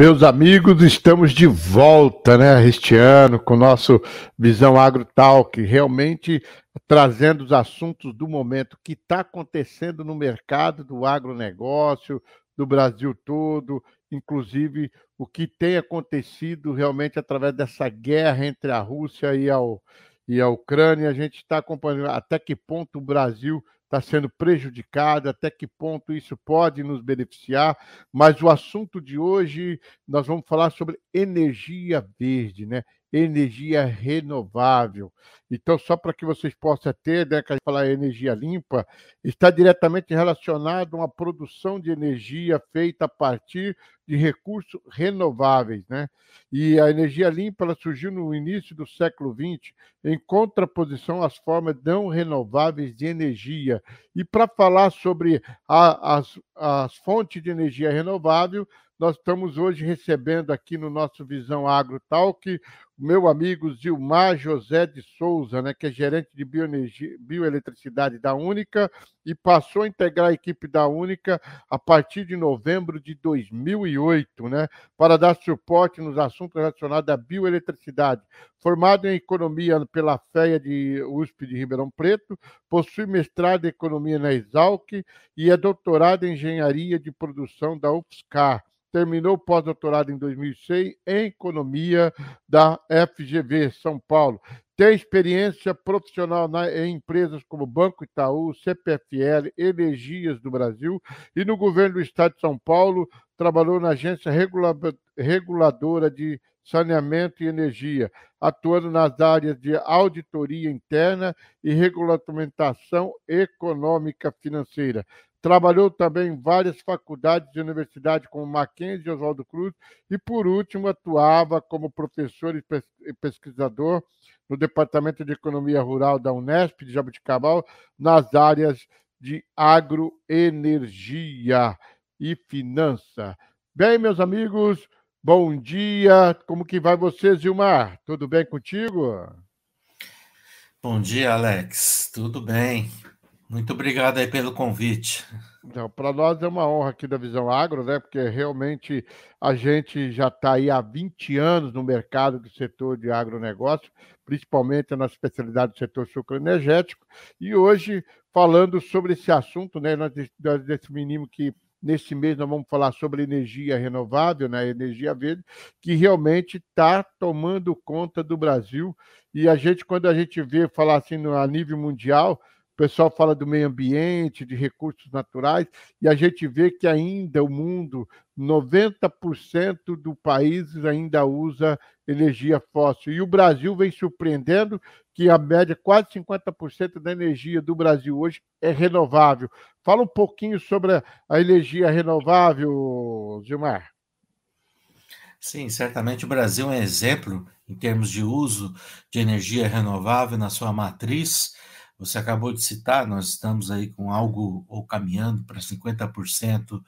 Meus amigos, estamos de volta, né, este ano, com o nosso Visão Agro Talk, realmente trazendo os assuntos do momento que está acontecendo no mercado do agronegócio, do Brasil todo, inclusive o que tem acontecido realmente através dessa guerra entre a Rússia e a, e a Ucrânia. A gente está acompanhando até que ponto o Brasil está sendo prejudicado, até que ponto isso pode nos beneficiar. Mas o assunto de hoje, nós vamos falar sobre energia verde, né? Energia renovável. Então, só para que vocês possam ter, né, que a gente falar energia limpa, está diretamente relacionado a uma produção de energia feita a partir de recursos renováveis, né? E a energia limpa ela surgiu no início do século XX em contraposição às formas não renováveis de energia. E para falar sobre a, as, as fontes de energia renovável, nós estamos hoje recebendo aqui no nosso Visão Agro Talk meu amigo Zilmar José de Souza, né, que é gerente de bioenergia, bioeletricidade da Única e passou a integrar a equipe da Única a partir de novembro de 2008, né, para dar suporte nos assuntos relacionados à bioeletricidade. Formado em economia pela FEA de USP de Ribeirão Preto, possui mestrado em economia na Exalc e é doutorado em engenharia de produção da UFSCar terminou pós-doutorado em 2006 em Economia da FGV, São Paulo. Tem experiência profissional na, em empresas como Banco Itaú, CPFL, Energias do Brasil e no governo do Estado de São Paulo trabalhou na agência regula, reguladora de saneamento e energia, atuando nas áreas de auditoria interna e regulamentação econômica financeira. Trabalhou também em várias faculdades e universidades, como Mackenzie e Oswaldo Cruz, e, por último, atuava como professor e pesquisador no Departamento de Economia Rural da Unesp de Jabuticabal, nas áreas de agroenergia e finança. Bem, meus amigos, bom dia. Como que vai você, Gilmar? Tudo bem contigo? Bom dia, Alex. Tudo bem. Muito obrigado aí pelo convite. Então, para nós é uma honra aqui da Visão Agro, né? Porque realmente a gente já está aí há 20 anos no mercado do setor de agronegócio, principalmente na especialidade do setor sucroenergético, e hoje falando sobre esse assunto, né? Nós, nós definimos que nesse mês nós vamos falar sobre energia renovável, né? Energia verde, que realmente está tomando conta do Brasil. E a gente, quando a gente vê falar assim a nível mundial, pessoal fala do meio ambiente, de recursos naturais, e a gente vê que ainda o mundo, 90% do país ainda usa energia fóssil. E o Brasil vem surpreendendo que a média, quase 50% da energia do Brasil hoje é renovável. Fala um pouquinho sobre a energia renovável, Gilmar. Sim, certamente o Brasil é exemplo em termos de uso de energia renovável na sua matriz você acabou de citar, nós estamos aí com algo ou caminhando para 50%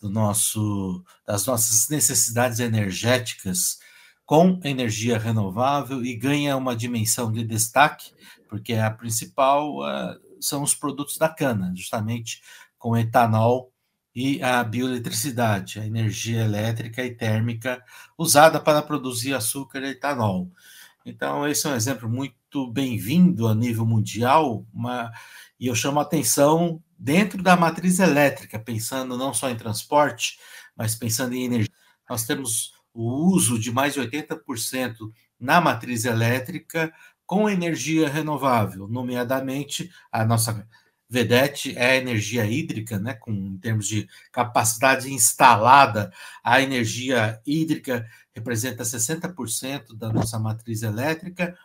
do nosso, das nossas necessidades energéticas com energia renovável e ganha uma dimensão de destaque, porque a principal uh, são os produtos da cana, justamente com etanol e a bioeletricidade, a energia elétrica e térmica usada para produzir açúcar e etanol. Então, esse é um exemplo muito bem-vindo a nível mundial, uma, e eu chamo a atenção dentro da matriz elétrica, pensando não só em transporte, mas pensando em energia. Nós temos o uso de mais de 80% na matriz elétrica com energia renovável, nomeadamente a nossa Vedete é energia hídrica, né, com, em termos de capacidade instalada, a energia hídrica representa 60% da nossa matriz elétrica,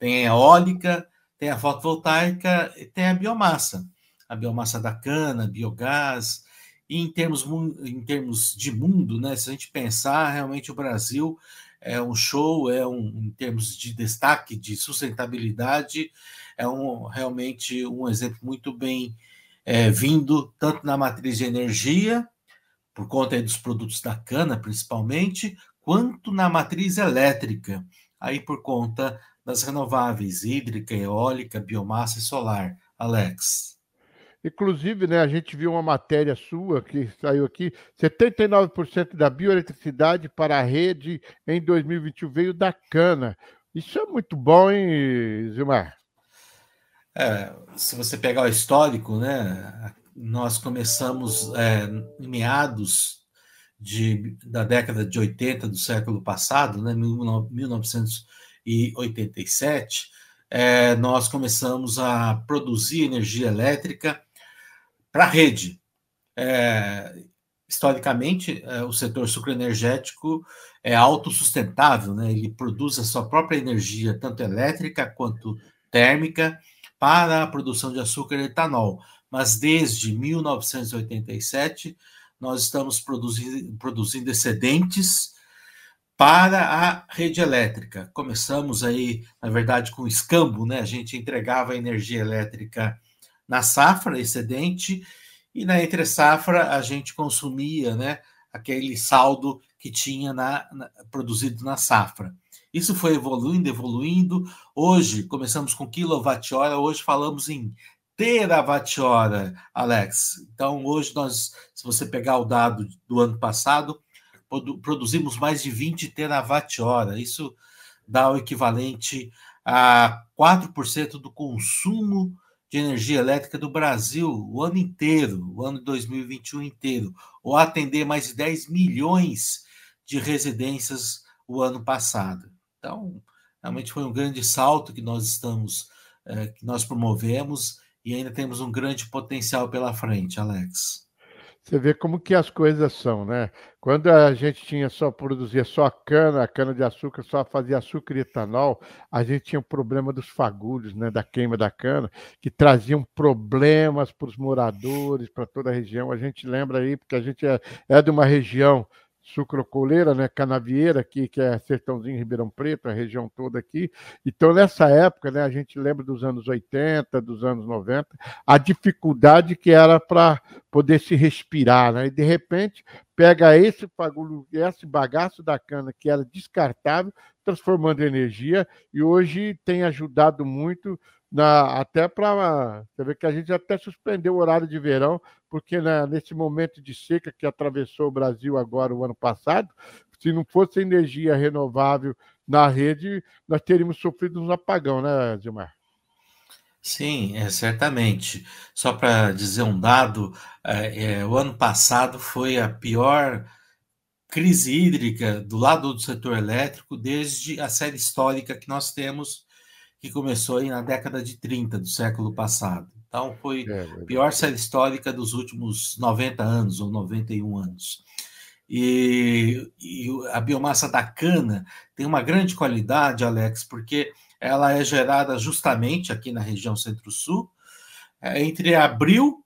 tem a eólica, tem a fotovoltaica e tem a biomassa. A biomassa da cana, biogás, e em termos, em termos de mundo, né, se a gente pensar, realmente o Brasil é um show, é um, em termos de destaque, de sustentabilidade, é um, realmente um exemplo muito bem é, vindo, tanto na matriz de energia, por conta dos produtos da cana, principalmente, quanto na matriz elétrica, aí por conta das renováveis, hídrica, eólica, biomassa e solar. Alex. Inclusive, né, a gente viu uma matéria sua que saiu aqui: 79% da bioeletricidade para a rede em 2021 veio da cana. Isso é muito bom, hein, Zilmar? É, se você pegar o histórico, né, nós começamos é, em meados de, da década de 80 do século passado, né, 1987, é, nós começamos a produzir energia elétrica para a rede. É, historicamente, é, o setor sucroenergético é autossustentável, né? ele produz a sua própria energia, tanto elétrica quanto térmica, para a produção de açúcar e etanol. Mas desde 1987, nós estamos produzindo, produzindo excedentes para a rede elétrica. Começamos aí, na verdade, com escambo, né? A gente entregava energia elétrica na safra excedente e na entre safra a gente consumia, né, aquele saldo que tinha na, na, produzido na safra. Isso foi evoluindo, evoluindo. Hoje começamos com quilowatt-hora, hoje falamos em terawatt-hora, Alex. Então hoje nós, se você pegar o dado do ano passado, produzimos mais de 20 terawatt-hora. Isso dá o equivalente a 4% do consumo de energia elétrica do Brasil o ano inteiro, o ano de 2021 inteiro, ou atender mais de 10 milhões de residências o ano passado. Então, realmente foi um grande salto que nós estamos, é, que nós promovemos e ainda temos um grande potencial pela frente, Alex. Você vê como que as coisas são, né? Quando a gente tinha só produzia só cana, cana de açúcar, só fazia açúcar e etanol, a gente tinha o problema dos fagulhos, né, da queima da cana, que traziam problemas para os moradores, para toda a região. A gente lembra aí, porque a gente é, é de uma região sucrocoleira, né, canavieira aqui, que é Sertãozinho, Ribeirão Preto, a região toda aqui. Então, nessa época, né, a gente lembra dos anos 80, dos anos 90, a dificuldade que era para poder se respirar, né? E de repente pega esse esse bagaço da cana que era descartável, transformando em energia e hoje tem ajudado muito na, até para você ver que a gente até suspendeu o horário de verão, porque né, nesse momento de seca que atravessou o Brasil agora o ano passado, se não fosse energia renovável na rede, nós teríamos sofrido um apagão, né, Gilmar? Sim, é, certamente. Só para dizer um dado, é, é, o ano passado foi a pior crise hídrica do lado do setor elétrico desde a série histórica que nós temos que começou aí na década de 30 do século passado. Então, foi é, a pior série histórica dos últimos 90 anos ou 91 anos. E, e a biomassa da cana tem uma grande qualidade, Alex, porque ela é gerada justamente aqui na região centro-sul, é, entre abril,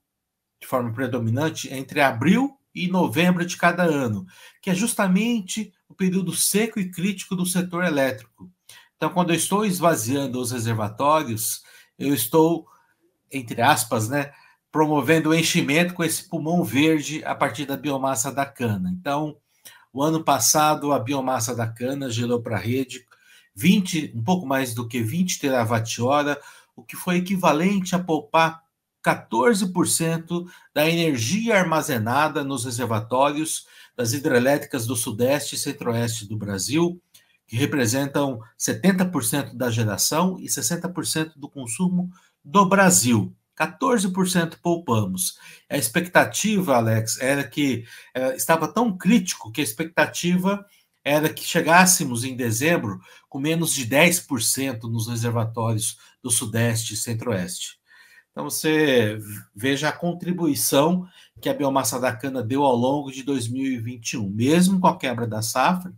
de forma predominante, entre abril e novembro de cada ano, que é justamente o período seco e crítico do setor elétrico. Então, quando eu estou esvaziando os reservatórios, eu estou, entre aspas, né, promovendo o enchimento com esse pulmão verde a partir da biomassa da cana. Então, o ano passado, a biomassa da cana gerou para a rede 20, um pouco mais do que 20 terawatt-hora, o que foi equivalente a poupar 14% da energia armazenada nos reservatórios das hidrelétricas do Sudeste e Centro-Oeste do Brasil, que representam 70% da geração e 60% do consumo do Brasil. 14% poupamos. A expectativa, Alex, era que é, estava tão crítico que a expectativa era que chegássemos em dezembro com menos de 10% nos reservatórios do Sudeste e Centro-Oeste. Então você veja a contribuição que a biomassa da cana deu ao longo de 2021, mesmo com a quebra da safra,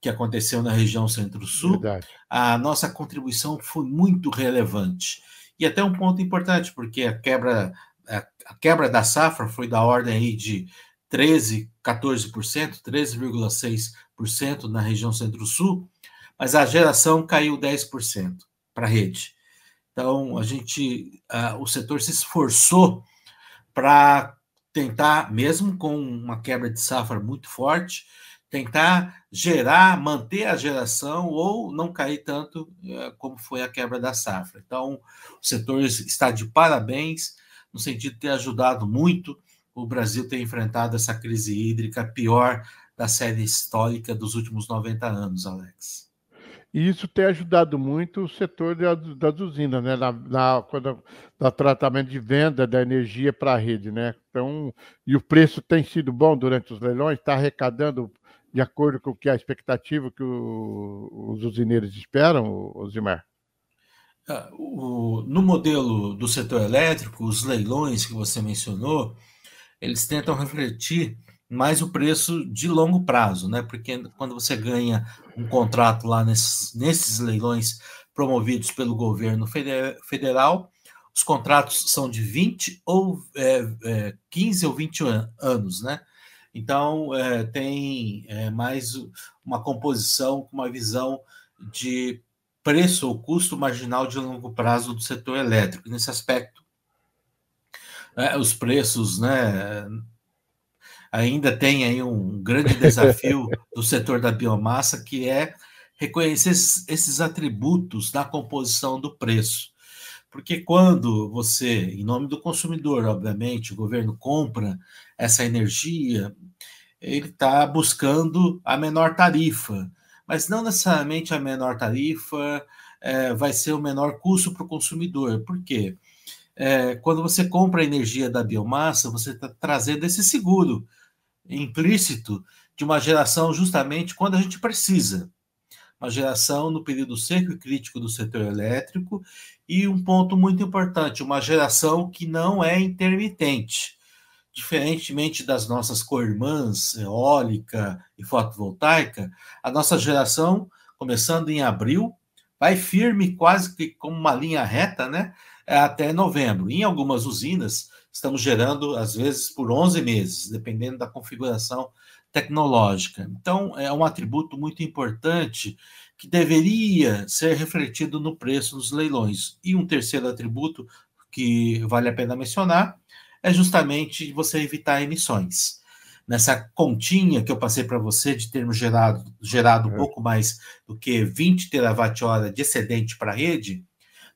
que aconteceu na região Centro-Sul, a nossa contribuição foi muito relevante. E até um ponto importante, porque a quebra, a quebra da safra foi da ordem aí de 13, 14%, 13,6% na região Centro-Sul, mas a geração caiu 10% para a rede. Então, a gente, o setor se esforçou para tentar, mesmo com uma quebra de safra muito forte, tentar gerar, manter a geração ou não cair tanto eh, como foi a quebra da safra. Então, o setor está de parabéns, no sentido de ter ajudado muito o Brasil ter enfrentado essa crise hídrica pior da série histórica dos últimos 90 anos, Alex. E isso tem ajudado muito o setor das usinas, né? Na, na, quando, no tratamento de venda da energia para a rede, né? Então, e o preço tem sido bom durante os leilões, está arrecadando de acordo com o que a expectativa que o, os usineiros esperam, Osimar? Ah, no modelo do setor elétrico, os leilões que você mencionou, eles tentam refletir mais o preço de longo prazo, né? Porque quando você ganha um contrato lá nesses, nesses leilões promovidos pelo governo federal, os contratos são de 20 ou é, é, 15 ou 20 anos, né? Então é, tem é, mais uma composição com uma visão de preço ou custo marginal de longo prazo do setor elétrico. Nesse aspecto, é, os preços, né, ainda tem aí um grande desafio do setor da biomassa, que é reconhecer esses, esses atributos da composição do preço. Porque quando você, em nome do consumidor, obviamente, o governo compra essa energia, ele está buscando a menor tarifa, mas não necessariamente a menor tarifa é, vai ser o menor custo para o consumidor. Por quê? É, quando você compra a energia da biomassa, você está trazendo esse seguro implícito de uma geração justamente quando a gente precisa. Uma geração no período seco e crítico do setor elétrico e um ponto muito importante, uma geração que não é intermitente. Diferentemente das nossas co-irmãs, eólica e fotovoltaica, a nossa geração, começando em abril, vai firme, quase que como uma linha reta, né? Até novembro. Em algumas usinas, estamos gerando, às vezes, por 11 meses, dependendo da configuração tecnológica. Então, é um atributo muito importante que deveria ser refletido no preço dos leilões. E um terceiro atributo que vale a pena mencionar é justamente você evitar emissões. Nessa continha que eu passei para você de termos gerado, gerado um é. pouco mais do que 20 terawatt-hora de excedente para a rede,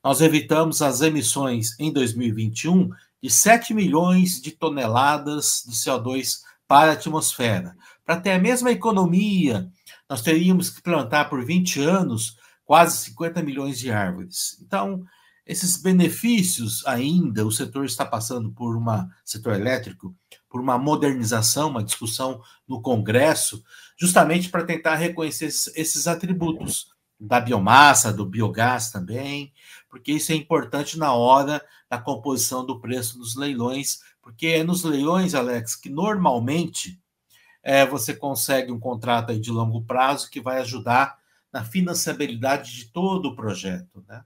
nós evitamos as emissões em 2021 de 7 milhões de toneladas de CO2 para a atmosfera. Para ter a mesma economia, nós teríamos que plantar por 20 anos quase 50 milhões de árvores. Então, esses benefícios ainda, o setor está passando por uma, setor elétrico, por uma modernização, uma discussão no Congresso, justamente para tentar reconhecer esses, esses atributos da biomassa, do biogás também, porque isso é importante na hora da composição do preço dos leilões, porque é nos leilões, Alex, que normalmente é, você consegue um contrato de longo prazo que vai ajudar na financiabilidade de todo o projeto, né?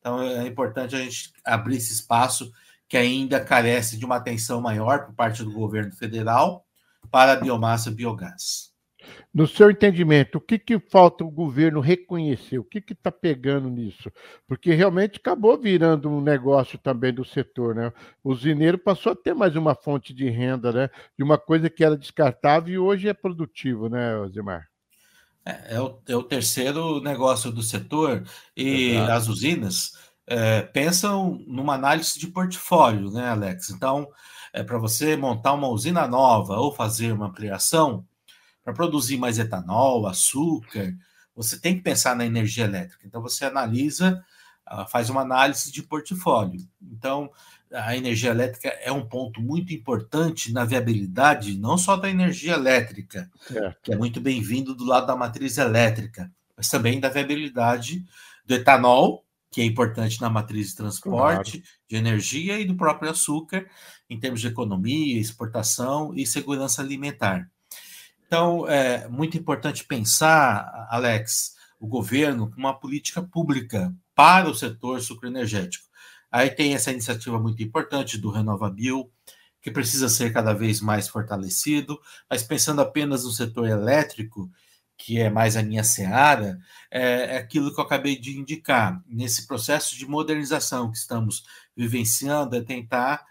Então é importante a gente abrir esse espaço que ainda carece de uma atenção maior por parte do governo federal para a biomassa e biogás. No seu entendimento, o que, que falta o governo reconhecer? O que está pegando nisso? Porque realmente acabou virando um negócio também do setor, né? O usineiro passou a ter mais uma fonte de renda, né? De uma coisa que era descartável e hoje é produtivo, né, Osimar? É, é, o, é o terceiro negócio do setor e Exato. as usinas é, pensam numa análise de portfólio, né, Alex? Então, é, para você montar uma usina nova ou fazer uma ampliação, para produzir mais etanol, açúcar, você tem que pensar na energia elétrica. Então, você analisa, ah, faz uma análise de portfólio. Então, a energia elétrica é um ponto muito importante na viabilidade, não só da energia elétrica, que é muito bem-vindo do lado da matriz elétrica, mas também da viabilidade do etanol, que é importante na matriz de transporte, claro. de energia e do próprio açúcar, em termos de economia, exportação e segurança alimentar. Então, é muito importante pensar, Alex, o governo com uma política pública para o setor sucroenergético. Aí tem essa iniciativa muito importante do Renovabil, que precisa ser cada vez mais fortalecido, mas pensando apenas no setor elétrico, que é mais a minha seara, é, é aquilo que eu acabei de indicar. Nesse processo de modernização que estamos vivenciando, é tentar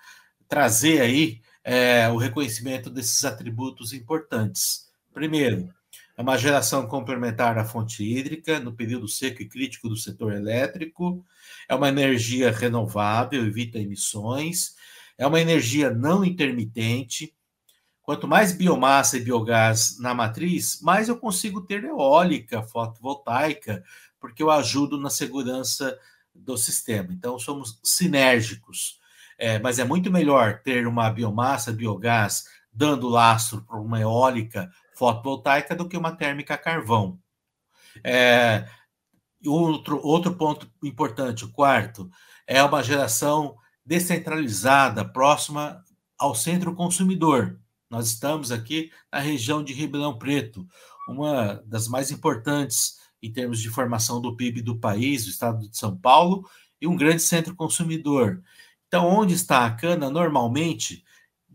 trazer aí é, o reconhecimento desses atributos importantes. Primeiro, é uma geração complementar à fonte hídrica no período seco e crítico do setor elétrico, é uma energia renovável, evita emissões, É uma energia não intermitente. Quanto mais biomassa e biogás na matriz, mais eu consigo ter eólica, fotovoltaica, porque eu ajudo na segurança do sistema. Então, somos sinérgicos. É, mas é muito melhor ter uma biomassa, biogás, dando lastro para uma eólica fotovoltaica do que uma térmica a carvão. É, outro, outro ponto importante, o quarto, é uma geração descentralizada, próxima ao centro consumidor. Nós estamos aqui na região de Ribeirão Preto, uma das mais importantes em termos de formação do PIB do país, do estado de São Paulo, e um grande centro consumidor. Então, onde está a cana, normalmente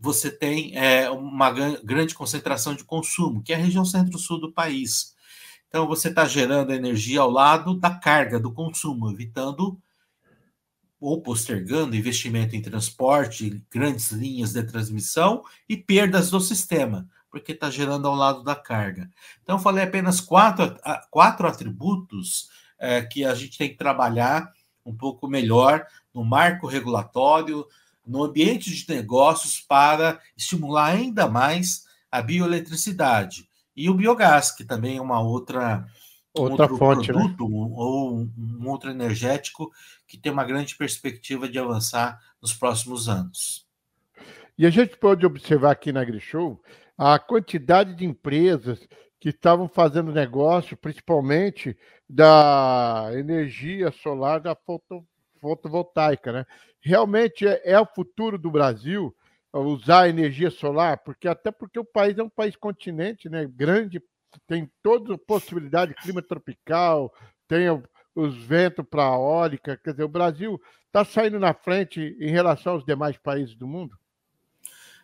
você tem é, uma grande concentração de consumo, que é a região centro-sul do país. Então, você está gerando energia ao lado da carga do consumo, evitando ou postergando investimento em transporte, grandes linhas de transmissão e perdas do sistema, porque está gerando ao lado da carga. Então, falei apenas quatro, quatro atributos é, que a gente tem que trabalhar um pouco melhor no marco regulatório, no ambiente de negócios para estimular ainda mais a bioeletricidade e o biogás, que também é uma outra outra fonte, né? produto né? ou um, um outro energético que tem uma grande perspectiva de avançar nos próximos anos. E a gente pode observar aqui na Grishow a quantidade de empresas que estavam fazendo negócio, principalmente da energia solar da foto, fotovoltaica, né? Realmente é, é o futuro do Brasil usar energia solar, porque até porque o país é um país continente, né? Grande, tem toda possibilidade de clima tropical, tem os ventos para a eólica, quer dizer, o Brasil está saindo na frente em relação aos demais países do mundo.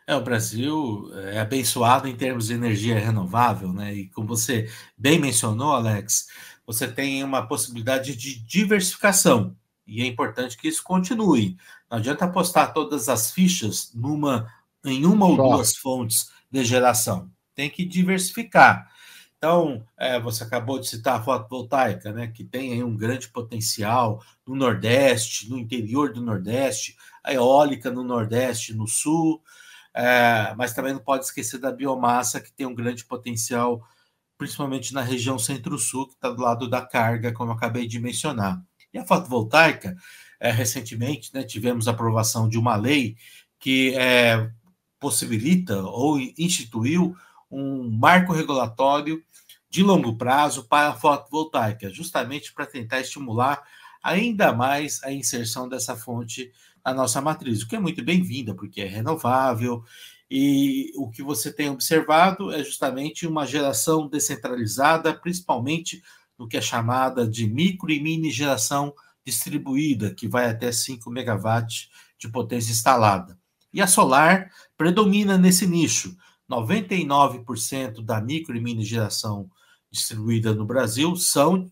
É, o Brasil é abençoado em termos de energia renovável, né? E como você bem mencionou, Alex, você tem uma possibilidade de diversificação. E é importante que isso continue. Não adianta apostar todas as fichas numa, em uma ou duas fontes de geração. Tem que diversificar. Então, é, você acabou de citar a fotovoltaica, né, que tem aí um grande potencial no Nordeste, no interior do Nordeste, a eólica no Nordeste, no Sul, é, mas também não pode esquecer da biomassa, que tem um grande potencial, principalmente na região Centro-Sul, que está do lado da carga, como eu acabei de mencionar. A fotovoltaica, é, recentemente, né, tivemos a aprovação de uma lei que é, possibilita ou instituiu um marco regulatório de longo prazo para a fotovoltaica, justamente para tentar estimular ainda mais a inserção dessa fonte na nossa matriz, o que é muito bem-vinda, porque é renovável, e o que você tem observado é justamente uma geração descentralizada, principalmente no que é chamada de micro e mini geração distribuída, que vai até 5 megawatts de potência instalada. E a solar predomina nesse nicho. 99% da micro e mini geração distribuída no Brasil são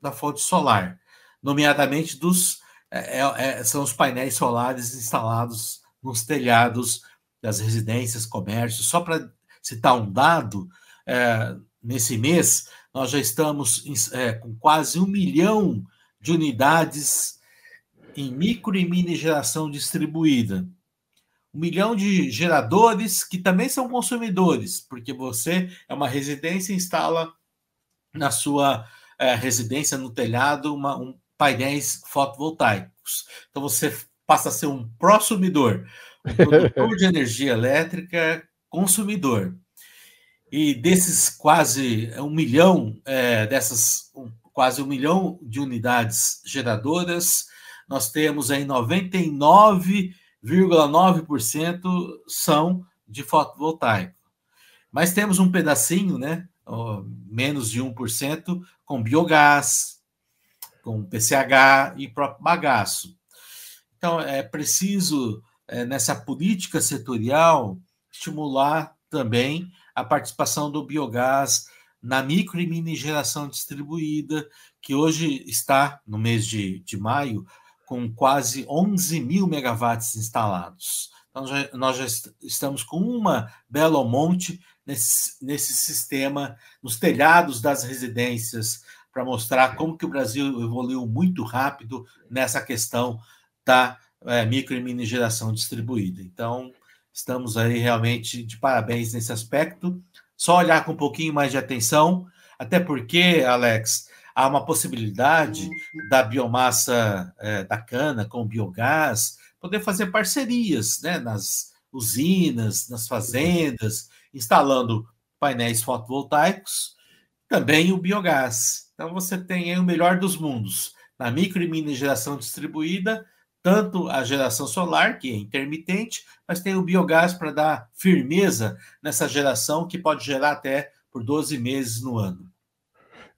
da fonte solar, nomeadamente dos é, é, é são os painéis solares instalados nos telhados das residências, comércios. Só para citar um dado, é, nesse mês nós já estamos é, com quase um milhão de unidades em micro e mini geração distribuída. Um milhão de geradores que também são consumidores, porque você é uma residência e instala na sua é, residência, no telhado, uma, um, painéis fotovoltaicos. Então você passa a ser um prosumidor, um produtor de energia elétrica consumidor. E desses quase um milhão, é, dessas um, quase um milhão de unidades geradoras, nós temos aí 99,9% são de fotovoltaico. Mas temos um pedacinho, né, menos de 1%, com biogás, com PCH e próprio bagaço. Então, é preciso, é, nessa política setorial, estimular também a participação do biogás na micro e mini geração distribuída, que hoje está, no mês de, de maio, com quase 11 mil megawatts instalados. Então, já, nós já estamos com uma Belo Monte nesse, nesse sistema, nos telhados das residências, para mostrar como que o Brasil evoluiu muito rápido nessa questão da é, micro e mini geração distribuída. Então, estamos aí realmente de parabéns nesse aspecto. Só olhar com um pouquinho mais de atenção, até porque, Alex, há uma possibilidade da biomassa é, da cana com biogás poder fazer parcerias né, nas usinas, nas fazendas, instalando painéis fotovoltaicos, também o biogás. Então você tem aí o melhor dos mundos. Na micro e mini geração distribuída, tanto a geração solar, que é intermitente, mas tem o biogás para dar firmeza nessa geração que pode gerar até por 12 meses no ano.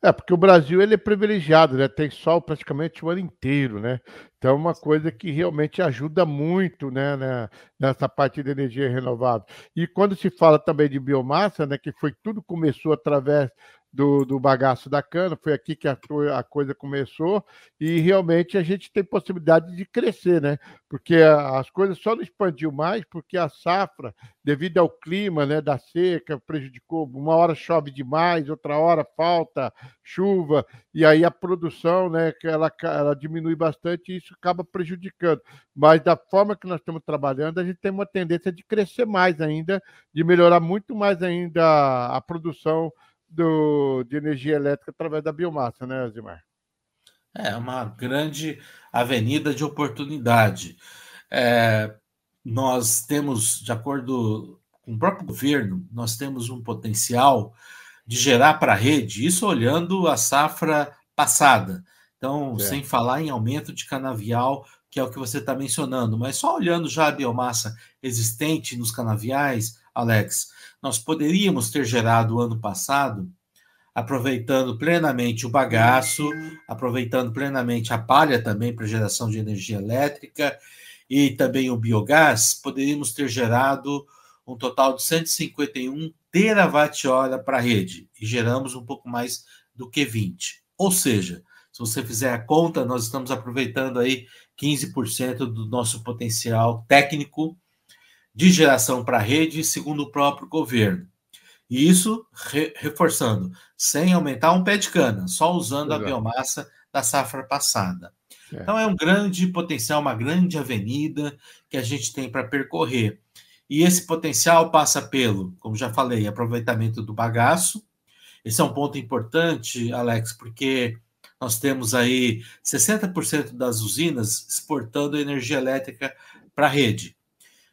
É, porque o Brasil ele é privilegiado, né? Tem sol praticamente o ano inteiro, né? Então, é uma coisa que realmente ajuda muito, né, né, nessa parte de energia renovável. E quando se fala também de biomassa, né, que foi tudo começou através do, do bagaço da cana, foi aqui que a, a, coisa começou, e realmente a gente tem possibilidade de crescer, né? Porque as coisas só não expandiu mais porque a safra, devido ao clima, né, da seca, prejudicou. Uma hora chove demais, outra hora falta chuva, e aí a produção, né, ela, ela diminui bastante e isso acaba prejudicando. Mas da forma que nós estamos trabalhando, a gente tem uma tendência de crescer mais ainda, de melhorar muito mais ainda a produção do, de energia elétrica através da biomassa, né, Zimar? É uma grande avenida de oportunidade. É, nós temos, de acordo com o próprio governo, nós temos um potencial de gerar para a rede, isso olhando a safra passada. Então, é. sem falar em aumento de canavial, que é o que você está mencionando, mas só olhando já a biomassa existente nos canaviais, Alex, nós poderíamos ter gerado ano passado, aproveitando plenamente o bagaço, aproveitando plenamente a palha também para geração de energia elétrica e também o biogás, poderíamos ter gerado um total de 151 terawatt-hora para a rede e geramos um pouco mais do que 20. Ou seja, se você fizer a conta, nós estamos aproveitando aí 15% do nosso potencial técnico de geração para a rede, segundo o próprio governo. E isso re, reforçando, sem aumentar um pé de cana, só usando Exato. a biomassa da safra passada. É. Então é um grande potencial, uma grande avenida que a gente tem para percorrer. E esse potencial passa pelo, como já falei, aproveitamento do bagaço. Esse é um ponto importante, Alex, porque nós temos aí 60% das usinas exportando energia elétrica para a rede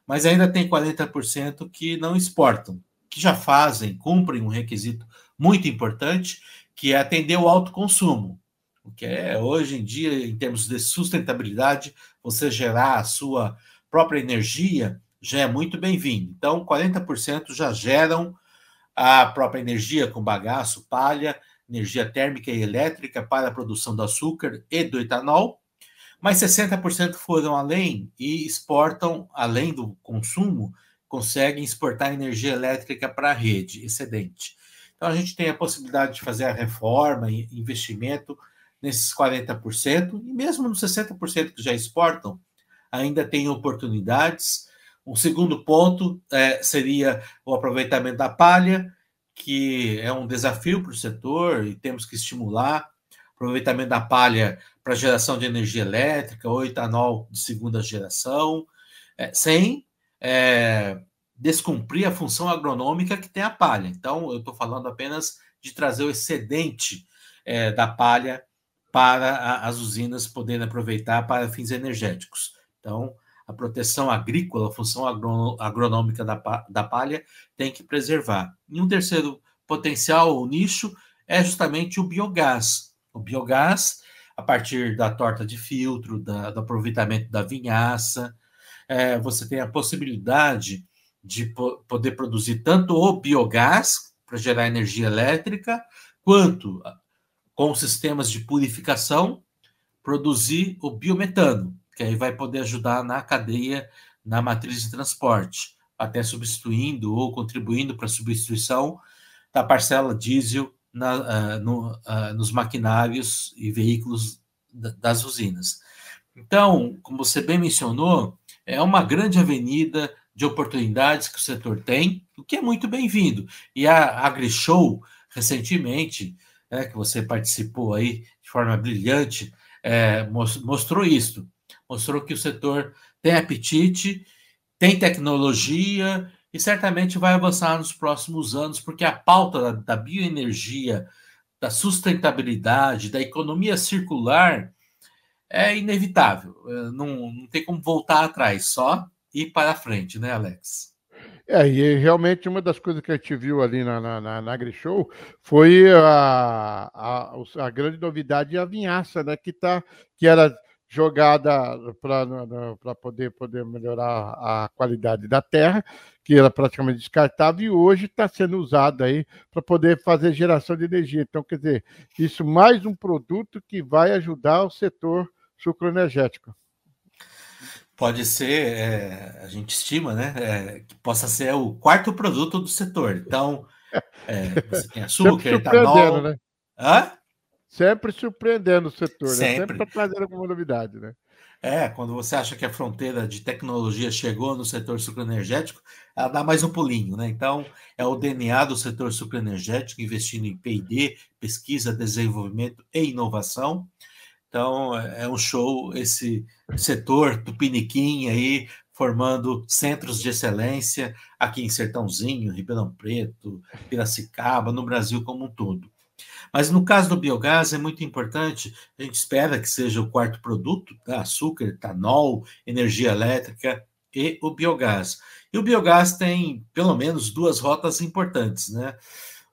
mas ainda tem 40% que não exportam, que já fazem, cumprem um requisito muito importante, que é atender o alto consumo. O que é hoje em dia, em termos de sustentabilidade, você gerar a sua própria energia já é muito bem-vindo. Então, 40% já geram a própria energia com bagaço, palha, energia térmica e elétrica para a produção do açúcar e do etanol, mas 60% foram além e exportam, além do consumo, conseguem exportar energia elétrica para a rede, excedente. Então, a gente tem a possibilidade de fazer a reforma e investimento nesses 40%, e mesmo nos 60% que já exportam, ainda tem oportunidades. Um segundo ponto é, seria o aproveitamento da palha, que é um desafio para o setor e temos que estimular aproveitamento da palha para geração de energia elétrica ou etanol de segunda geração, é, sem é, descumprir a função agronômica que tem a palha. Então, eu estou falando apenas de trazer o excedente é, da palha para a, as usinas poderem aproveitar para fins energéticos. Então, a proteção agrícola, a função agronômica da, da palha tem que preservar. E um terceiro potencial, o nicho, é justamente o biogás o biogás a partir da torta de filtro, da, do aproveitamento da vinhaça. É, você tem a possibilidade de po poder produzir tanto o biogás para gerar energia elétrica, quanto com sistemas de purificação produzir o biometano, que aí vai poder ajudar na cadeia, na matriz de transporte, até substituindo ou contribuindo para a substituição da parcela diesel na, uh, no, uh, nos maquinários e veículos das usinas. Então, como você bem mencionou, é uma grande avenida de oportunidades que o setor tem, o que é muito bem-vindo. E a AgriShow, recentemente, é, que você participou aí de forma brilhante, é, mostrou isso. Mostrou que o setor tem apetite, tem tecnologia e certamente vai avançar nos próximos anos, porque a pauta da, da bioenergia, da sustentabilidade, da economia circular é inevitável. É, não, não tem como voltar atrás, só ir para frente, né, Alex? É, e realmente uma das coisas que a gente viu ali na, na, na, na AgriShow foi a, a, a grande novidade a vinhaça, né? Que, tá, que era jogada para poder, poder melhorar a qualidade da terra, que era praticamente descartável, e hoje está sendo usada aí para poder fazer geração de energia. Então, quer dizer, isso mais um produto que vai ajudar o setor sucroenergético. Pode ser, é, a gente estima, né, é, que possa ser o quarto produto do setor. Então, é, você tem açúcar, etanol... Né? Hã? Sempre surpreendendo o setor, Sempre, né? Sempre trazendo alguma novidade, né? É, quando você acha que a fronteira de tecnologia chegou no setor sucroenergético, ela dá mais um pulinho, né? Então, é o DNA do setor sucroenergético, investindo em P&D, pesquisa, desenvolvimento e inovação. Então, é um show esse setor do Piniquim aí, formando centros de excelência aqui em Sertãozinho, Ribeirão Preto, Piracicaba, no Brasil como um todo. Mas no caso do biogás é muito importante, a gente espera que seja o quarto produto, tá? açúcar, etanol, energia elétrica e o biogás. E o biogás tem pelo menos duas rotas importantes, né?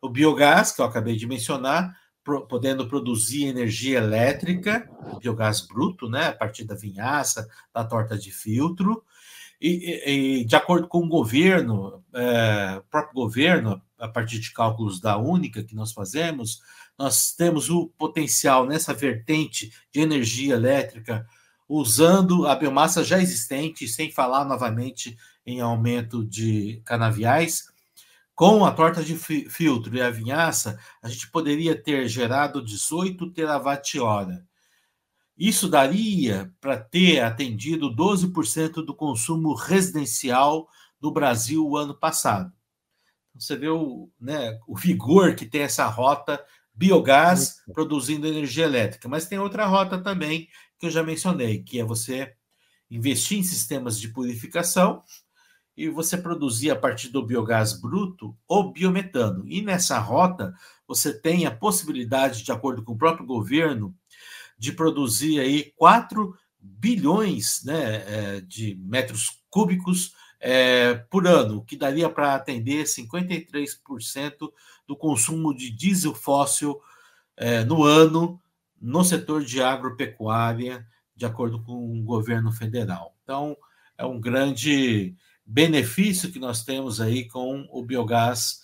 O biogás, que eu acabei de mencionar, podendo produzir energia elétrica, biogás bruto, né, a partir da vinhaça, da torta de filtro, e, e de acordo com o governo, é, próprio governo, a partir de cálculos da única que nós fazemos, nós temos o potencial nessa vertente de energia elétrica usando a biomassa já existente, sem falar novamente em aumento de canaviais, com a torta de filtro e a vinhaça, a gente poderia ter gerado 18 terawatt-hora. Isso daria para ter atendido 12% do consumo residencial do Brasil o ano passado. Então, você vê o, né, o vigor que tem essa rota biogás produzindo energia elétrica. Mas tem outra rota também que eu já mencionei, que é você investir em sistemas de purificação e você produzir a partir do biogás bruto o biometano. E nessa rota, você tem a possibilidade, de acordo com o próprio governo, de produzir aí 4 bilhões né, é, de metros cúbicos é, por ano, que daria para atender 53% do consumo de diesel fóssil é, no ano no setor de agropecuária, de acordo com o governo federal. Então, é um grande benefício que nós temos aí com o biogás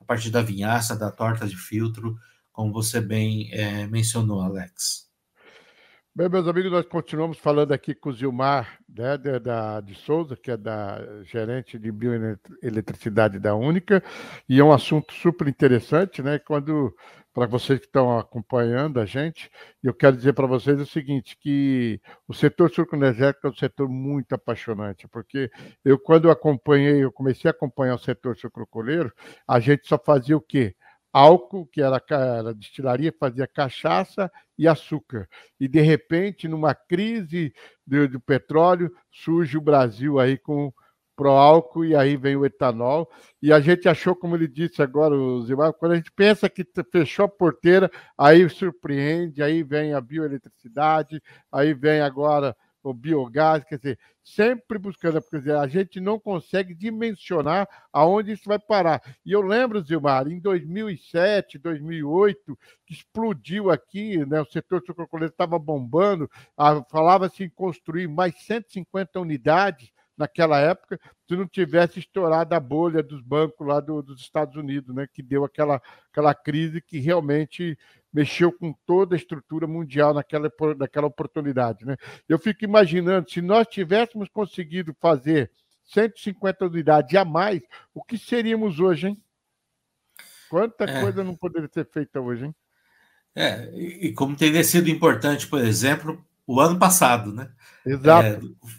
a partir da vinhaça, da torta de filtro, como você bem é, mencionou, Alex. Bem, meus amigos, nós continuamos falando aqui com o Zilmar né, de, da, de Souza, que é da gerente de bioeletricidade da Única, e é um assunto super interessante, né? Quando para vocês que estão acompanhando a gente, eu quero dizer para vocês o seguinte, que o setor sucroenergético é um setor muito apaixonante, porque eu, quando acompanhei, eu comecei a acompanhar o setor sucrocoleiro, a gente só fazia o quê? Álcool, que era, era destilaria, fazia cachaça e açúcar. E, de repente, numa crise do, petróleo, surge o Brasil aí com pro álcool e aí vem o etanol. E a gente achou, como ele disse agora, o Zimar, quando a gente pensa que fechou a porteira, aí surpreende, aí vem a bioeletricidade, aí vem agora o biogás, quer dizer, sempre buscando, quer dizer, a gente não consegue dimensionar aonde isso vai parar. E eu lembro, Zilmar, em 2007, 2008, que explodiu aqui, né, o setor sucrocoleiro estava bombando, falava-se em construir mais 150 unidades naquela época, se não tivesse estourado a bolha dos bancos lá do, dos Estados Unidos, né, que deu aquela, aquela crise que realmente mexeu com toda a estrutura mundial naquela, naquela oportunidade. Né? Eu fico imaginando, se nós tivéssemos conseguido fazer 150 unidades a mais, o que seríamos hoje, hein? Quanta é. coisa não poderia ser feita hoje, hein? É, e como teria sido importante, por exemplo, o ano passado, né? Exato. É,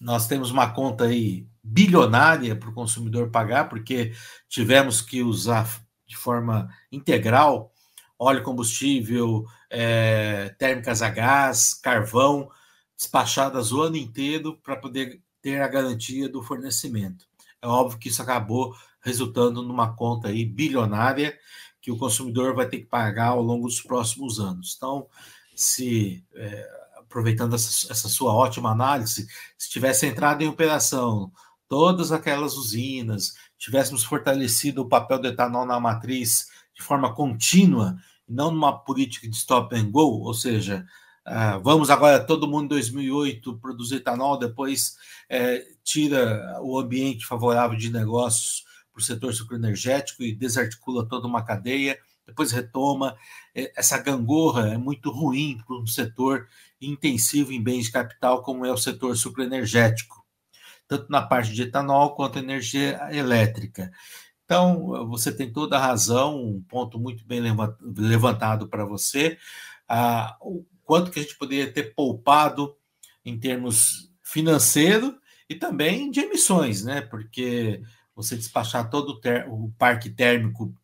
nós temos uma conta aí bilionária para o consumidor pagar, porque tivemos que usar de forma integral óleo combustível, é, térmicas a gás, carvão, despachadas o ano inteiro para poder ter a garantia do fornecimento. É óbvio que isso acabou resultando numa conta aí bilionária que o consumidor vai ter que pagar ao longo dos próximos anos. Então, se é, aproveitando essa, essa, sua ótima análise, se tivesse entrado em operação todas aquelas usinas, tivéssemos fortalecido o papel do etanol na matriz de forma contínua, não numa política de stop and go, ou seja, uh, vamos agora todo mundo em 2008 produzir etanol, depois uh, tira o ambiente favorável de negócios para o setor sucroenergético e desarticula toda uma cadeia, depois retoma. É, essa gangorra é muito ruim para um setor intensivo em bens de capital como é o setor sucroenergético, tanto na parte de etanol quanto energia elétrica. Então, você tem toda a razão, um ponto muito bem levantado para você. Ah, o quanto que a gente poderia ter poupado em termos financeiro e também de emissões, né? Porque você despachar todo o, o parque térmico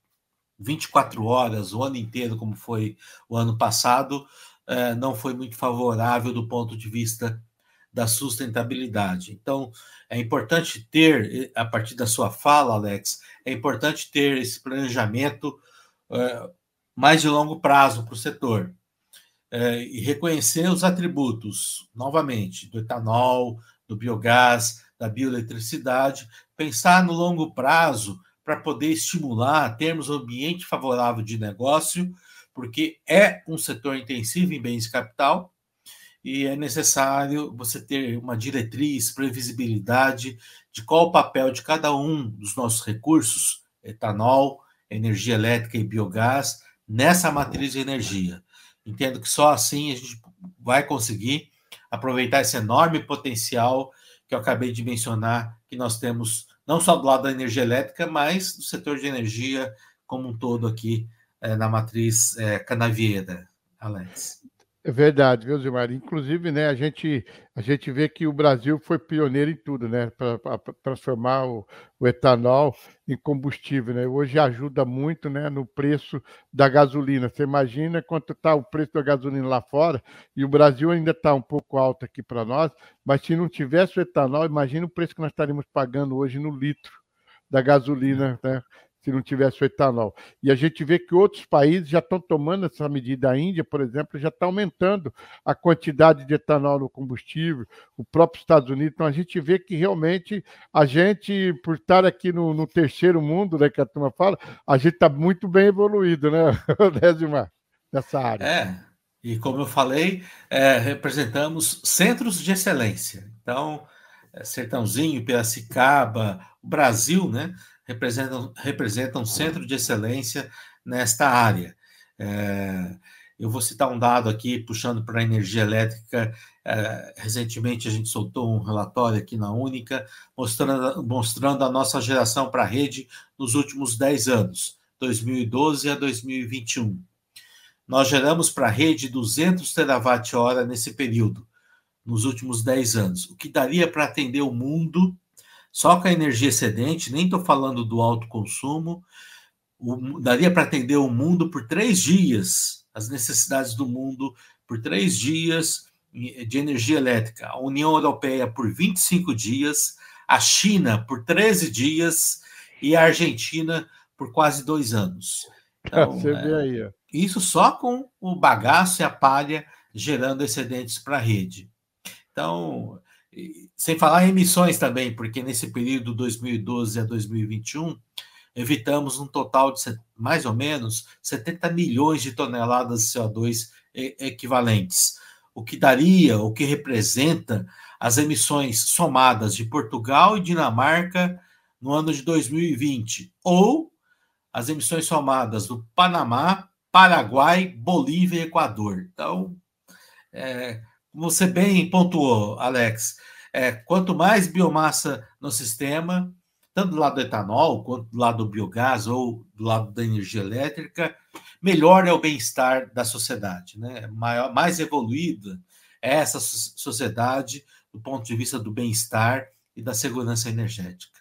24 horas, o ano inteiro, como foi o ano passado, eh, não foi muito favorável do ponto de vista da sustentabilidade. Então, é importante ter, a partir da sua fala, Alex, é importante ter esse planejamento eh, mais de longo prazo para o setor. Eh, e reconhecer os atributos, novamente, do etanol, do biogás, da bioeletricidade, pensar no longo prazo para poder estimular, termos um ambiente favorável de negócio, porque é um setor intensivo em bens de capital e é necessário você ter uma diretriz, previsibilidade de qual o papel de cada um dos nossos recursos, etanol, energia elétrica e biogás, nessa matriz de energia. Entendo que só assim a gente vai conseguir aproveitar esse enorme potencial que eu acabei de mencionar, que nós temos não só do lado da energia elétrica, mas do setor de energia como um todo aqui é, na matriz é, canavieira, Alex. É verdade, viu, Zilmar? Inclusive, né, a gente, a gente vê que o Brasil foi pioneiro em tudo, né, para transformar o, o, etanol em combustível, né? Hoje ajuda muito, né, no preço da gasolina. Você imagina quanto está o preço da gasolina lá fora e o Brasil ainda está um pouco alto aqui para nós, mas se não tivesse o etanol, imagina o preço que nós estaríamos pagando hoje no litro da gasolina, né? Se não tivesse o etanol. E a gente vê que outros países já estão tomando essa medida. A Índia, por exemplo, já está aumentando a quantidade de etanol no combustível, o próprio Estados Unidos. Então a gente vê que realmente a gente, por estar aqui no, no terceiro mundo, né, que a turma fala, a gente está muito bem evoluído, né, Dézima, nessa área. É, e como eu falei, é, representamos centros de excelência. Então, é, Sertãozinho, Piracicaba, o Brasil, né? Representam, representam centro de excelência nesta área. É, eu vou citar um dado aqui, puxando para a energia elétrica. É, recentemente, a gente soltou um relatório aqui na Única, mostrando, mostrando a nossa geração para a rede nos últimos 10 anos, 2012 a 2021. Nós geramos para a rede 200 terawatt-hora nesse período, nos últimos 10 anos, o que daria para atender o mundo só com a energia excedente, nem estou falando do alto consumo, o, daria para atender o mundo por três dias, as necessidades do mundo por três dias de energia elétrica. A União Europeia por 25 dias, a China por 13 dias e a Argentina por quase dois anos. Então, Você vê é. Isso só com o bagaço e a palha gerando excedentes para a rede. Então, sem falar em emissões também, porque nesse período 2012 a 2021, evitamos um total de mais ou menos 70 milhões de toneladas de CO2 equivalentes, o que daria, o que representa as emissões somadas de Portugal e Dinamarca no ano de 2020, ou as emissões somadas do Panamá, Paraguai, Bolívia e Equador. Então, é, você bem pontuou, Alex, é, quanto mais biomassa no sistema, tanto do lado do etanol, quanto do lado do biogás ou do lado da energia elétrica, melhor é o bem-estar da sociedade. Né? Maior, mais evoluída é essa sociedade do ponto de vista do bem-estar e da segurança energética.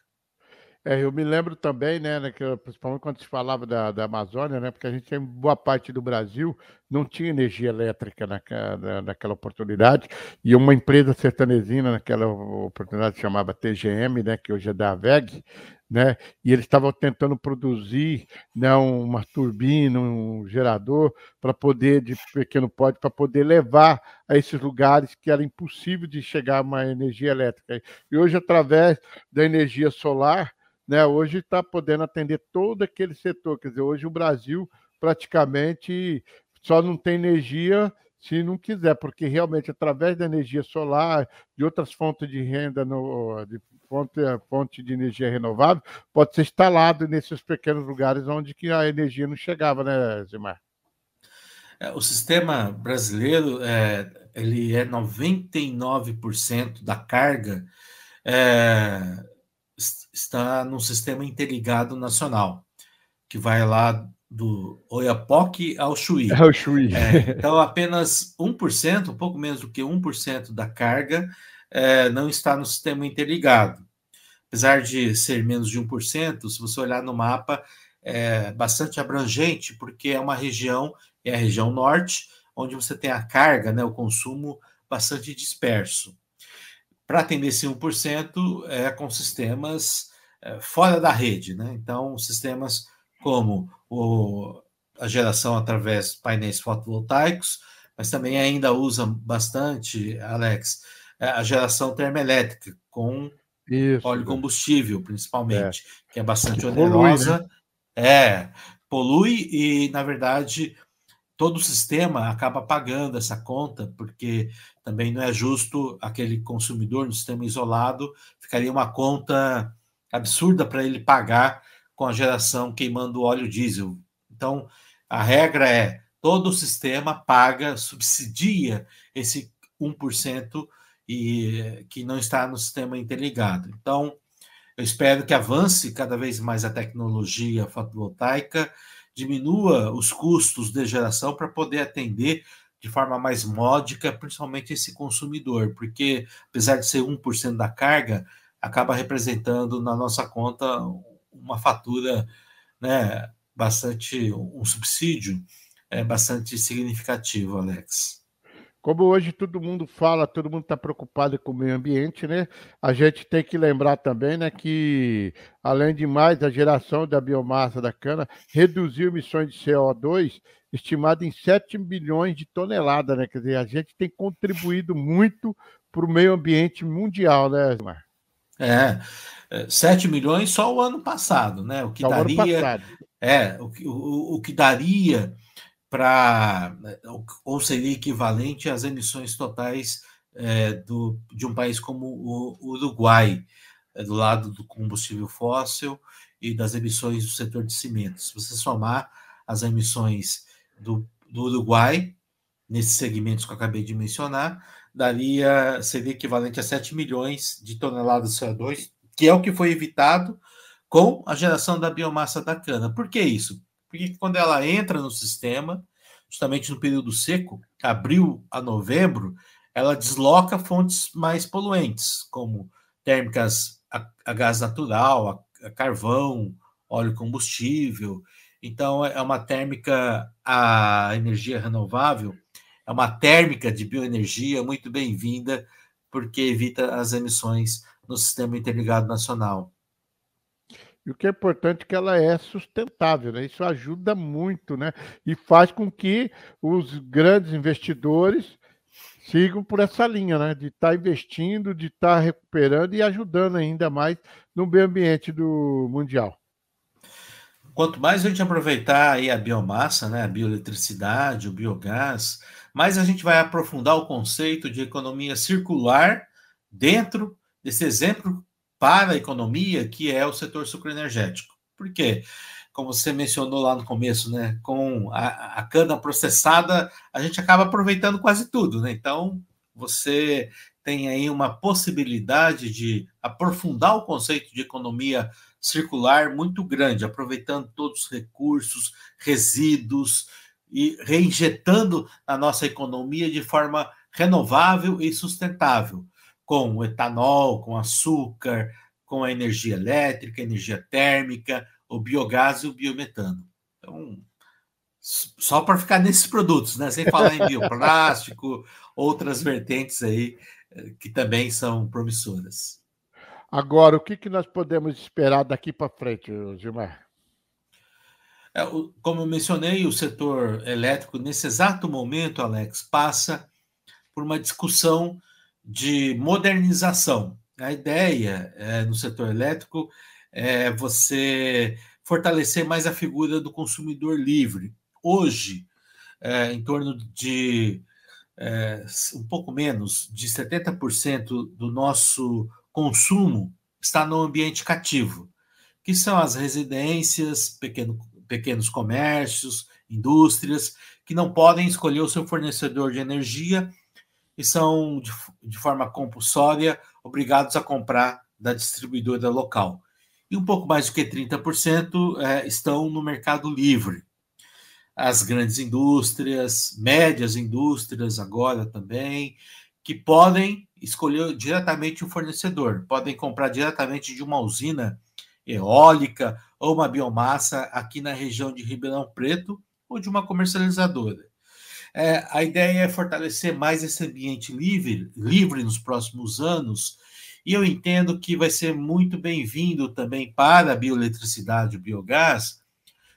É, eu me lembro também, né, principalmente quando se falava da, da Amazônia, né, porque a gente tem boa parte do Brasil não tinha energia elétrica naquela, naquela oportunidade, e uma empresa sertanezina naquela oportunidade chamava TGM, né, que hoje é da VEG, né, e eles estavam tentando produzir né, uma turbina, um gerador, para poder, de pequeno porte, para poder levar a esses lugares que era impossível de chegar uma energia elétrica. E hoje, através da energia solar, né, hoje está podendo atender todo aquele setor. Quer dizer, hoje o Brasil praticamente só não tem energia se não quiser, porque realmente através da energia solar, de outras fontes de renda, no, de fonte, fonte de energia renovável, pode ser instalado nesses pequenos lugares onde que a energia não chegava, né, Zimar? É, o sistema brasileiro é, ele é 99% da carga é, está no sistema interligado nacional, que vai lá do Oiapoque ao Chuí. Ao Chuí. É, então, apenas 1%, um pouco menos do que 1% da carga é, não está no sistema interligado. Apesar de ser menos de 1%, se você olhar no mapa, é bastante abrangente, porque é uma região, é a região norte, onde você tem a carga, né, o consumo bastante disperso. Para atender esse 1%, é com sistemas é, fora da rede, né? Então, sistemas como o, a geração através de painéis fotovoltaicos, mas também ainda usa bastante, Alex, é, a geração termoelétrica com Isso, óleo combustível, principalmente, é. que é bastante onerosa. Polui, né? É, polui e, na verdade, todo o sistema acaba pagando essa conta, porque também não é justo aquele consumidor no sistema isolado, ficaria uma conta absurda para ele pagar com a geração queimando óleo diesel. Então, a regra é: todo o sistema paga, subsidia esse 1% e que não está no sistema interligado. Então, eu espero que avance cada vez mais a tecnologia fotovoltaica, diminua os custos de geração para poder atender de forma mais módica, principalmente esse consumidor, porque apesar de ser 1% da carga, acaba representando na nossa conta uma fatura, né, bastante, um subsídio é bastante significativo, Alex. Como hoje todo mundo fala, todo mundo está preocupado com o meio ambiente, né? A gente tem que lembrar também, né, que além de mais a geração da biomassa da cana reduziu emissões de CO2 estimada em 7 bilhões de toneladas, né? Quer dizer, a gente tem contribuído muito para o meio ambiente mundial, né, Mar? É, 7 milhões só o ano passado, né? O que só daria. É, o, o, o que daria para. ou seria equivalente às emissões totais é, do, de um país como o, o Uruguai, é, do lado do combustível fóssil e das emissões do setor de cimentos. Se você somar as emissões do, do Uruguai, nesses segmentos que eu acabei de mencionar, daria, seria equivalente a 7 milhões de toneladas de CO2, que é o que foi evitado com a geração da biomassa da cana. Por que isso? Porque quando ela entra no sistema, justamente no período seco, abril a novembro, ela desloca fontes mais poluentes, como térmicas a, a gás natural, a, a carvão, óleo combustível. Então, é uma térmica a energia renovável é uma térmica de bioenergia muito bem-vinda, porque evita as emissões no sistema interligado nacional. E o que é importante é que ela é sustentável, né? Isso ajuda muito, né? E faz com que os grandes investidores sigam por essa linha, né? De estar tá investindo, de estar tá recuperando e ajudando ainda mais no meio ambiente do mundial. Quanto mais a gente aproveitar aí a biomassa, né? A bioeletricidade, o biogás, mas a gente vai aprofundar o conceito de economia circular dentro desse exemplo para a economia, que é o setor sucroenergético. Por quê? Como você mencionou lá no começo, né? Com a, a cana processada, a gente acaba aproveitando quase tudo, né? Então, você tem aí uma possibilidade de aprofundar o conceito de economia circular muito grande, aproveitando todos os recursos, resíduos, e reinjetando a nossa economia de forma renovável e sustentável, com etanol, com açúcar, com com a energia elétrica, energia térmica, o biogás e o biometano. Então, só para ficar nesses produtos, né? Sem falar em bioplástico, outras vertentes aí eh, que também são promissoras. Agora, o que, que nós podemos esperar daqui para frente, Gilmar? É, como eu mencionei, o setor elétrico, nesse exato momento, Alex, passa por uma discussão de modernização. A ideia é, no setor elétrico é você fortalecer mais a figura do consumidor livre. Hoje, é, em torno de é, um pouco menos de 70% do nosso consumo está no ambiente cativo, que são as residências, pequeno, pequenos comércios, indústrias, que não podem escolher o seu fornecedor de energia e são, de, de forma compulsória, obrigados a comprar da distribuidora local. E um pouco mais do que 30% é, estão no mercado livre. As grandes indústrias, médias indústrias agora também, que podem escolher diretamente o fornecedor, podem comprar diretamente de uma usina eólica ou uma biomassa aqui na região de Ribeirão Preto ou de uma comercializadora. É, a ideia é fortalecer mais esse ambiente livre, livre nos próximos anos, e eu entendo que vai ser muito bem-vindo também para a bioeletricidade, o biogás,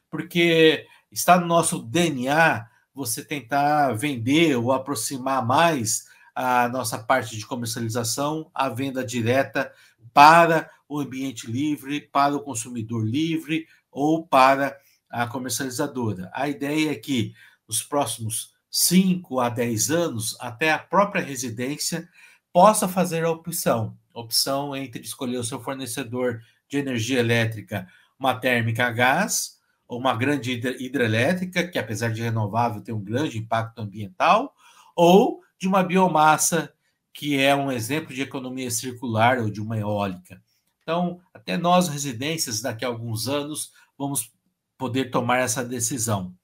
porque está no nosso DNA você tentar vender ou aproximar mais a nossa parte de comercialização, a venda direta para o ambiente livre, para o consumidor livre ou para a comercializadora. A ideia é que nos próximos 5 a 10 anos, até a própria residência possa fazer a opção, opção entre escolher o seu fornecedor de energia elétrica, uma térmica a gás, ou uma grande hidrelétrica, que apesar de renovável tem um grande impacto ambiental, ou de uma biomassa, que é um exemplo de economia circular, ou de uma eólica. Então, até nós, residências, daqui a alguns anos, vamos poder tomar essa decisão.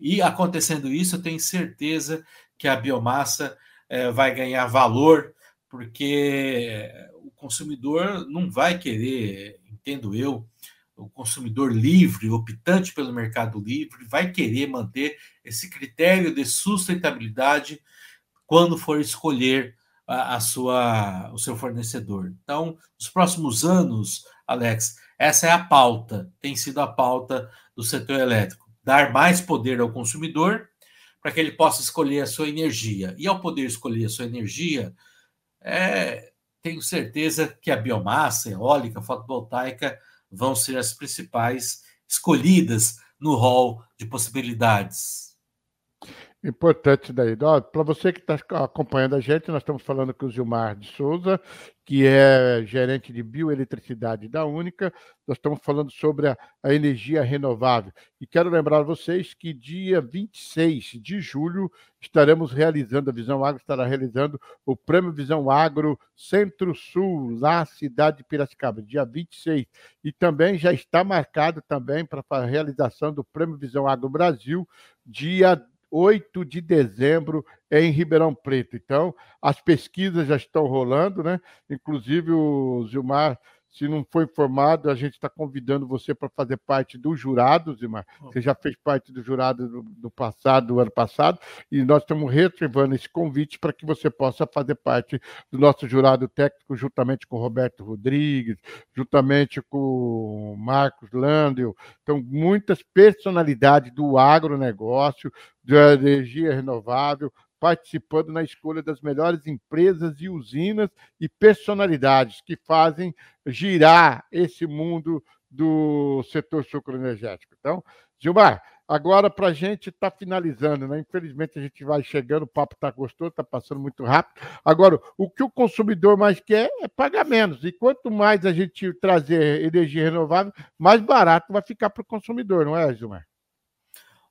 E acontecendo isso, eu tenho certeza que a biomassa é, vai ganhar valor, porque o consumidor não vai querer, entendo eu, o consumidor livre, optante pelo mercado livre, vai querer manter esse critério de sustentabilidade quando for escolher a, a sua, o seu fornecedor. Então, nos próximos anos, Alex, essa é a pauta, tem sido a pauta do setor elétrico. Dar mais poder ao consumidor para que ele possa escolher a sua energia. E ao poder escolher a sua energia, é, tenho certeza que a biomassa, eólica, fotovoltaica vão ser as principais escolhidas no rol de possibilidades. Importante daí. Para você que está acompanhando a gente, nós estamos falando com o Gilmar de Souza, que é gerente de bioeletricidade da Única. Nós estamos falando sobre a, a energia renovável. E quero lembrar vocês que dia 26 de julho estaremos realizando, a Visão Agro estará realizando o Prêmio Visão Agro Centro-Sul, na cidade de Piracicaba, dia 26. E também já está marcado também para a realização do Prêmio Visão Agro Brasil, dia 8 de dezembro em Ribeirão Preto. Então, as pesquisas já estão rolando, né? Inclusive, o Gilmar se não foi informado, a gente está convidando você para fazer parte do jurado, Zimar. Você já fez parte do jurado do, do, passado, do ano passado, e nós estamos reservando esse convite para que você possa fazer parte do nosso jurado técnico, juntamente com o Roberto Rodrigues, juntamente com o Marcos Landel. Então, muitas personalidades do agronegócio, da energia renovável, participando na escolha das melhores empresas e usinas e personalidades que fazem girar esse mundo do setor sucroenergético. Então, Gilmar, agora para a gente estar tá finalizando, né? Infelizmente a gente vai chegando, o papo está gostoso, está passando muito rápido. Agora, o que o consumidor mais quer é pagar menos. E quanto mais a gente trazer energia renovável, mais barato vai ficar para o consumidor, não é, Gilmar?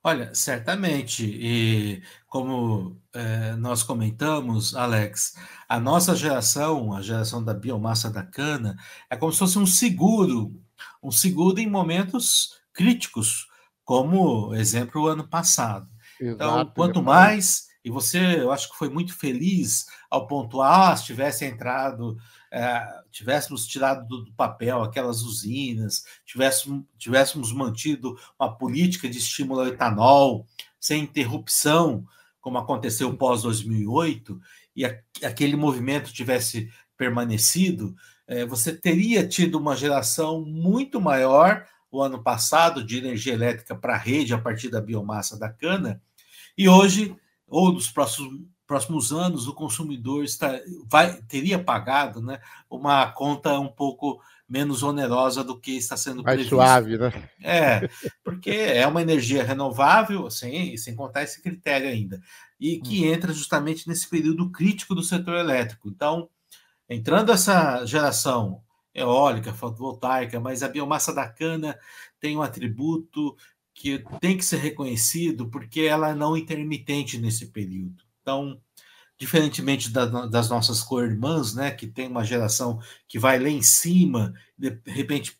Olha, certamente, e como é, nós comentamos, Alex, a nossa geração, a geração da biomassa da cana, é como se fosse um seguro, um seguro em momentos críticos, como exemplo o ano passado. Então, Exato, então, quanto mais E você, eu acho que foi muito feliz ao pontuar, ah, se tivesse entrado, é, tivéssemos tirado do, papel aquelas usinas, tivéssemos, tivéssemos mantido uma política de estímulo ao etanol sem interrupção, como aconteceu pós 2008, e a, aquele movimento tivesse permanecido, é, você teria tido uma geração muito maior o ano passado de energia elétrica para a rede a partir da biomassa da cana, e hoje, ou nos próximos, próximos anos, o consumidor está, vai, teria pagado né, uma conta um pouco menos onerosa do que está sendo Mais previsto. suave, né? É, porque é uma energia renovável, sem, sem contar esse critério ainda, e que hum. entra justamente nesse período crítico do setor elétrico. Então, entrando essa geração eólica, fotovoltaica, mas a biomassa da cana tem um atributo que tem que ser reconhecido porque ela é não intermitente nesse período. Então, diferentemente da, das nossas co-irmãs, né, que tem uma geração que vai lá em cima, de repente,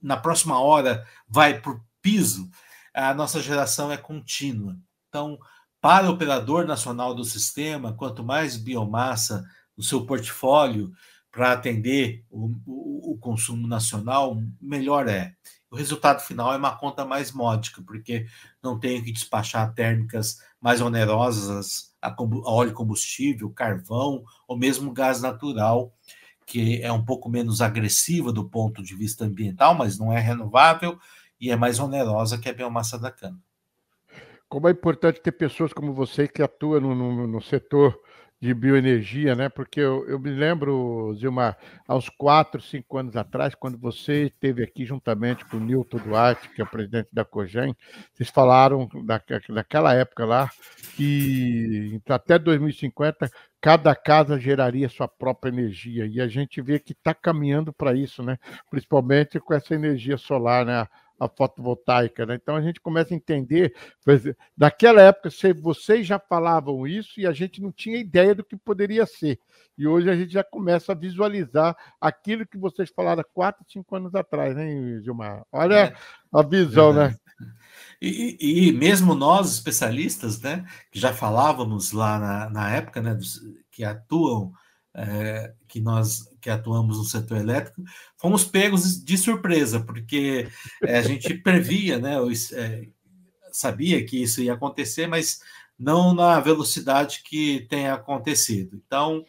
na próxima hora, vai para o piso, a nossa geração é contínua. Então, para o operador nacional do sistema, quanto mais biomassa no seu portfólio para atender o, o, o, consumo nacional, melhor é. O resultado final é uma conta mais módica, porque não tenho que despachar térmicas mais onerosas a, óleo combustível, carvão ou mesmo gás natural, que é um pouco menos agressiva do ponto de vista ambiental, mas não é renovável e é mais onerosa que a biomassa da cana. Como é importante ter pessoas como você que atuam no, no, no setor de bioenergia, né? Porque eu, eu, me lembro, Zilmar, uns quatro, cinco anos atrás, quando você esteve aqui juntamente com o Nilton Duarte, que é o presidente da COGEM, vocês falaram da, daquela época lá que até 2050 cada casa geraria sua própria energia e a gente vê que está caminhando para isso, né? Principalmente com essa energia solar, né? A fotovoltaica. Né? Então a gente começa a entender. Daquela época, vocês já falavam isso e a gente não tinha ideia do que poderia ser. E hoje a gente já começa a visualizar aquilo que vocês falaram quatro, cinco anos atrás, né, Gilmar? Olha é. a visão, né? E, e, mesmo nós, especialistas, né, que já falávamos lá na, na época, né, dos, que atuam é, que nós que atuamos no setor elétrico, fomos pegos de surpresa, porque é, a gente previa, né, é, sabia que isso ia acontecer, mas não na velocidade que tem acontecido. Então,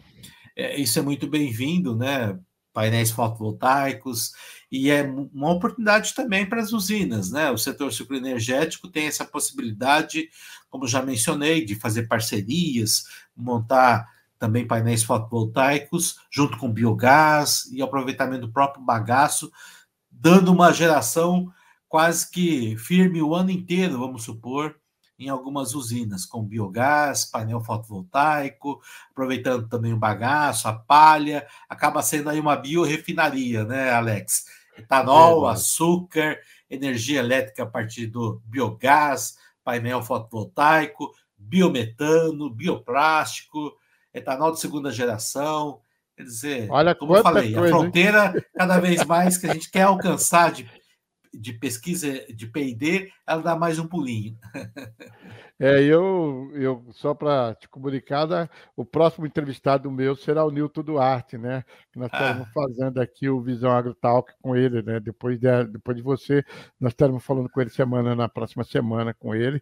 isso é muito bem-vindo, né? Painéis fotovoltaicos, e é uma oportunidade também para as usinas, né? O setor sucroenergético tem essa possibilidade, como já mencionei, de fazer parcerias, montar também painéis fotovoltaicos, junto com biogás e aproveitamento do próprio bagaço, dando uma geração quase que firme o ano inteiro, vamos supor, em algumas usinas, com biogás, painel fotovoltaico, aproveitando também o bagaço, a palha, acaba sendo aí uma biorefinaria, né, Alex? Etanol, é, açúcar, energia elétrica a partir do biogás, painel fotovoltaico, biometano, bioplástico, etanol de segunda geração. Quer dizer, Olha como eu falei, coisa, a fronteira, hein? cada vez mais que a gente quer alcançar de, de pesquisa de PD, ela dá mais um pulinho. É, eu, eu só para te comunicar, né, o próximo entrevistado meu será o Nilton Duarte, né? Que nós ah. estamos fazendo aqui o Visão AgroTalk com ele, né? Depois de, depois de você, nós estaremos falando com ele semana, na próxima semana com ele,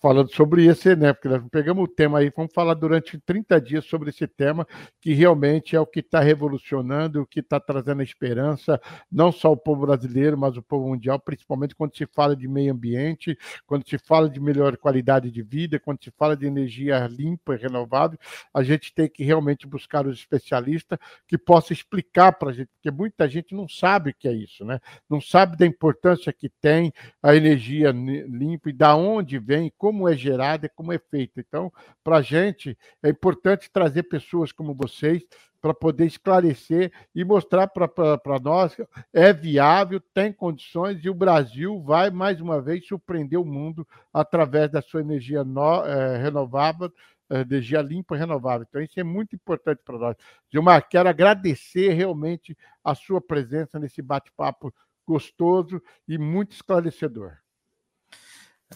falando sobre esse, né? Porque nós pegamos o tema aí, vamos falar durante 30 dias sobre esse tema, que realmente é o que está revolucionando, o que está trazendo a esperança, não só o povo brasileiro, mas o povo mundial, principalmente quando se fala de meio ambiente, quando se fala de melhor qualidade qualidade de vida, quando se fala de energia limpa e renovável, a gente tem que realmente buscar os especialistas que possam explicar para a gente, porque muita gente não sabe o que é isso, né? Não sabe da importância que tem a energia limpa e da onde vem, como é gerada e como é feita. Então, para a gente é importante trazer pessoas como vocês para poder esclarecer e mostrar para nós é viável, tem condições e o Brasil vai mais uma vez surpreender o mundo através da sua energia no, é, renovável, é, energia limpa e renovável. Então, isso é muito importante para nós. Gilmar, quero agradecer realmente a sua presença nesse bate-papo gostoso e muito esclarecedor.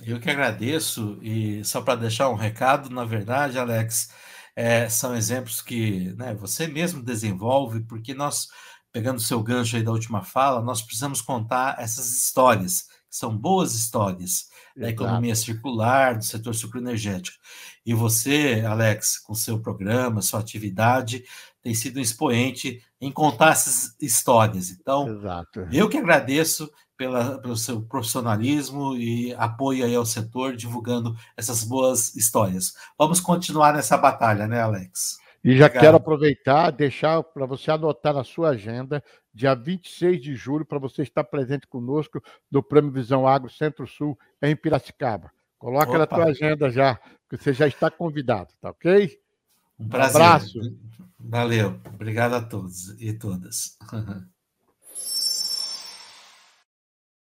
Eu que agradeço, e só para deixar um recado, na verdade, Alex, é, são exemplos que né, você mesmo desenvolve, porque nós, pegando o seu gancho aí da última fala, nós precisamos contar essas histórias, que são boas histórias, da economia circular, do setor sucroenergético. E você, Alex, com seu programa, sua atividade, tem sido um expoente em contar essas histórias. Então, Exato. eu que agradeço pela, pelo seu profissionalismo e apoio aí ao setor, divulgando essas boas histórias. Vamos continuar nessa batalha, né, Alex? E já Obrigado. quero aproveitar, deixar para você anotar na sua agenda, dia 26 de julho, para você estar presente conosco no Prêmio Visão Agro Centro-Sul, em Piracicaba. Coloca Opa. na tua agenda já, que você já está convidado, tá ok? Um. Um abraço. Valeu. Obrigado a todos e todas.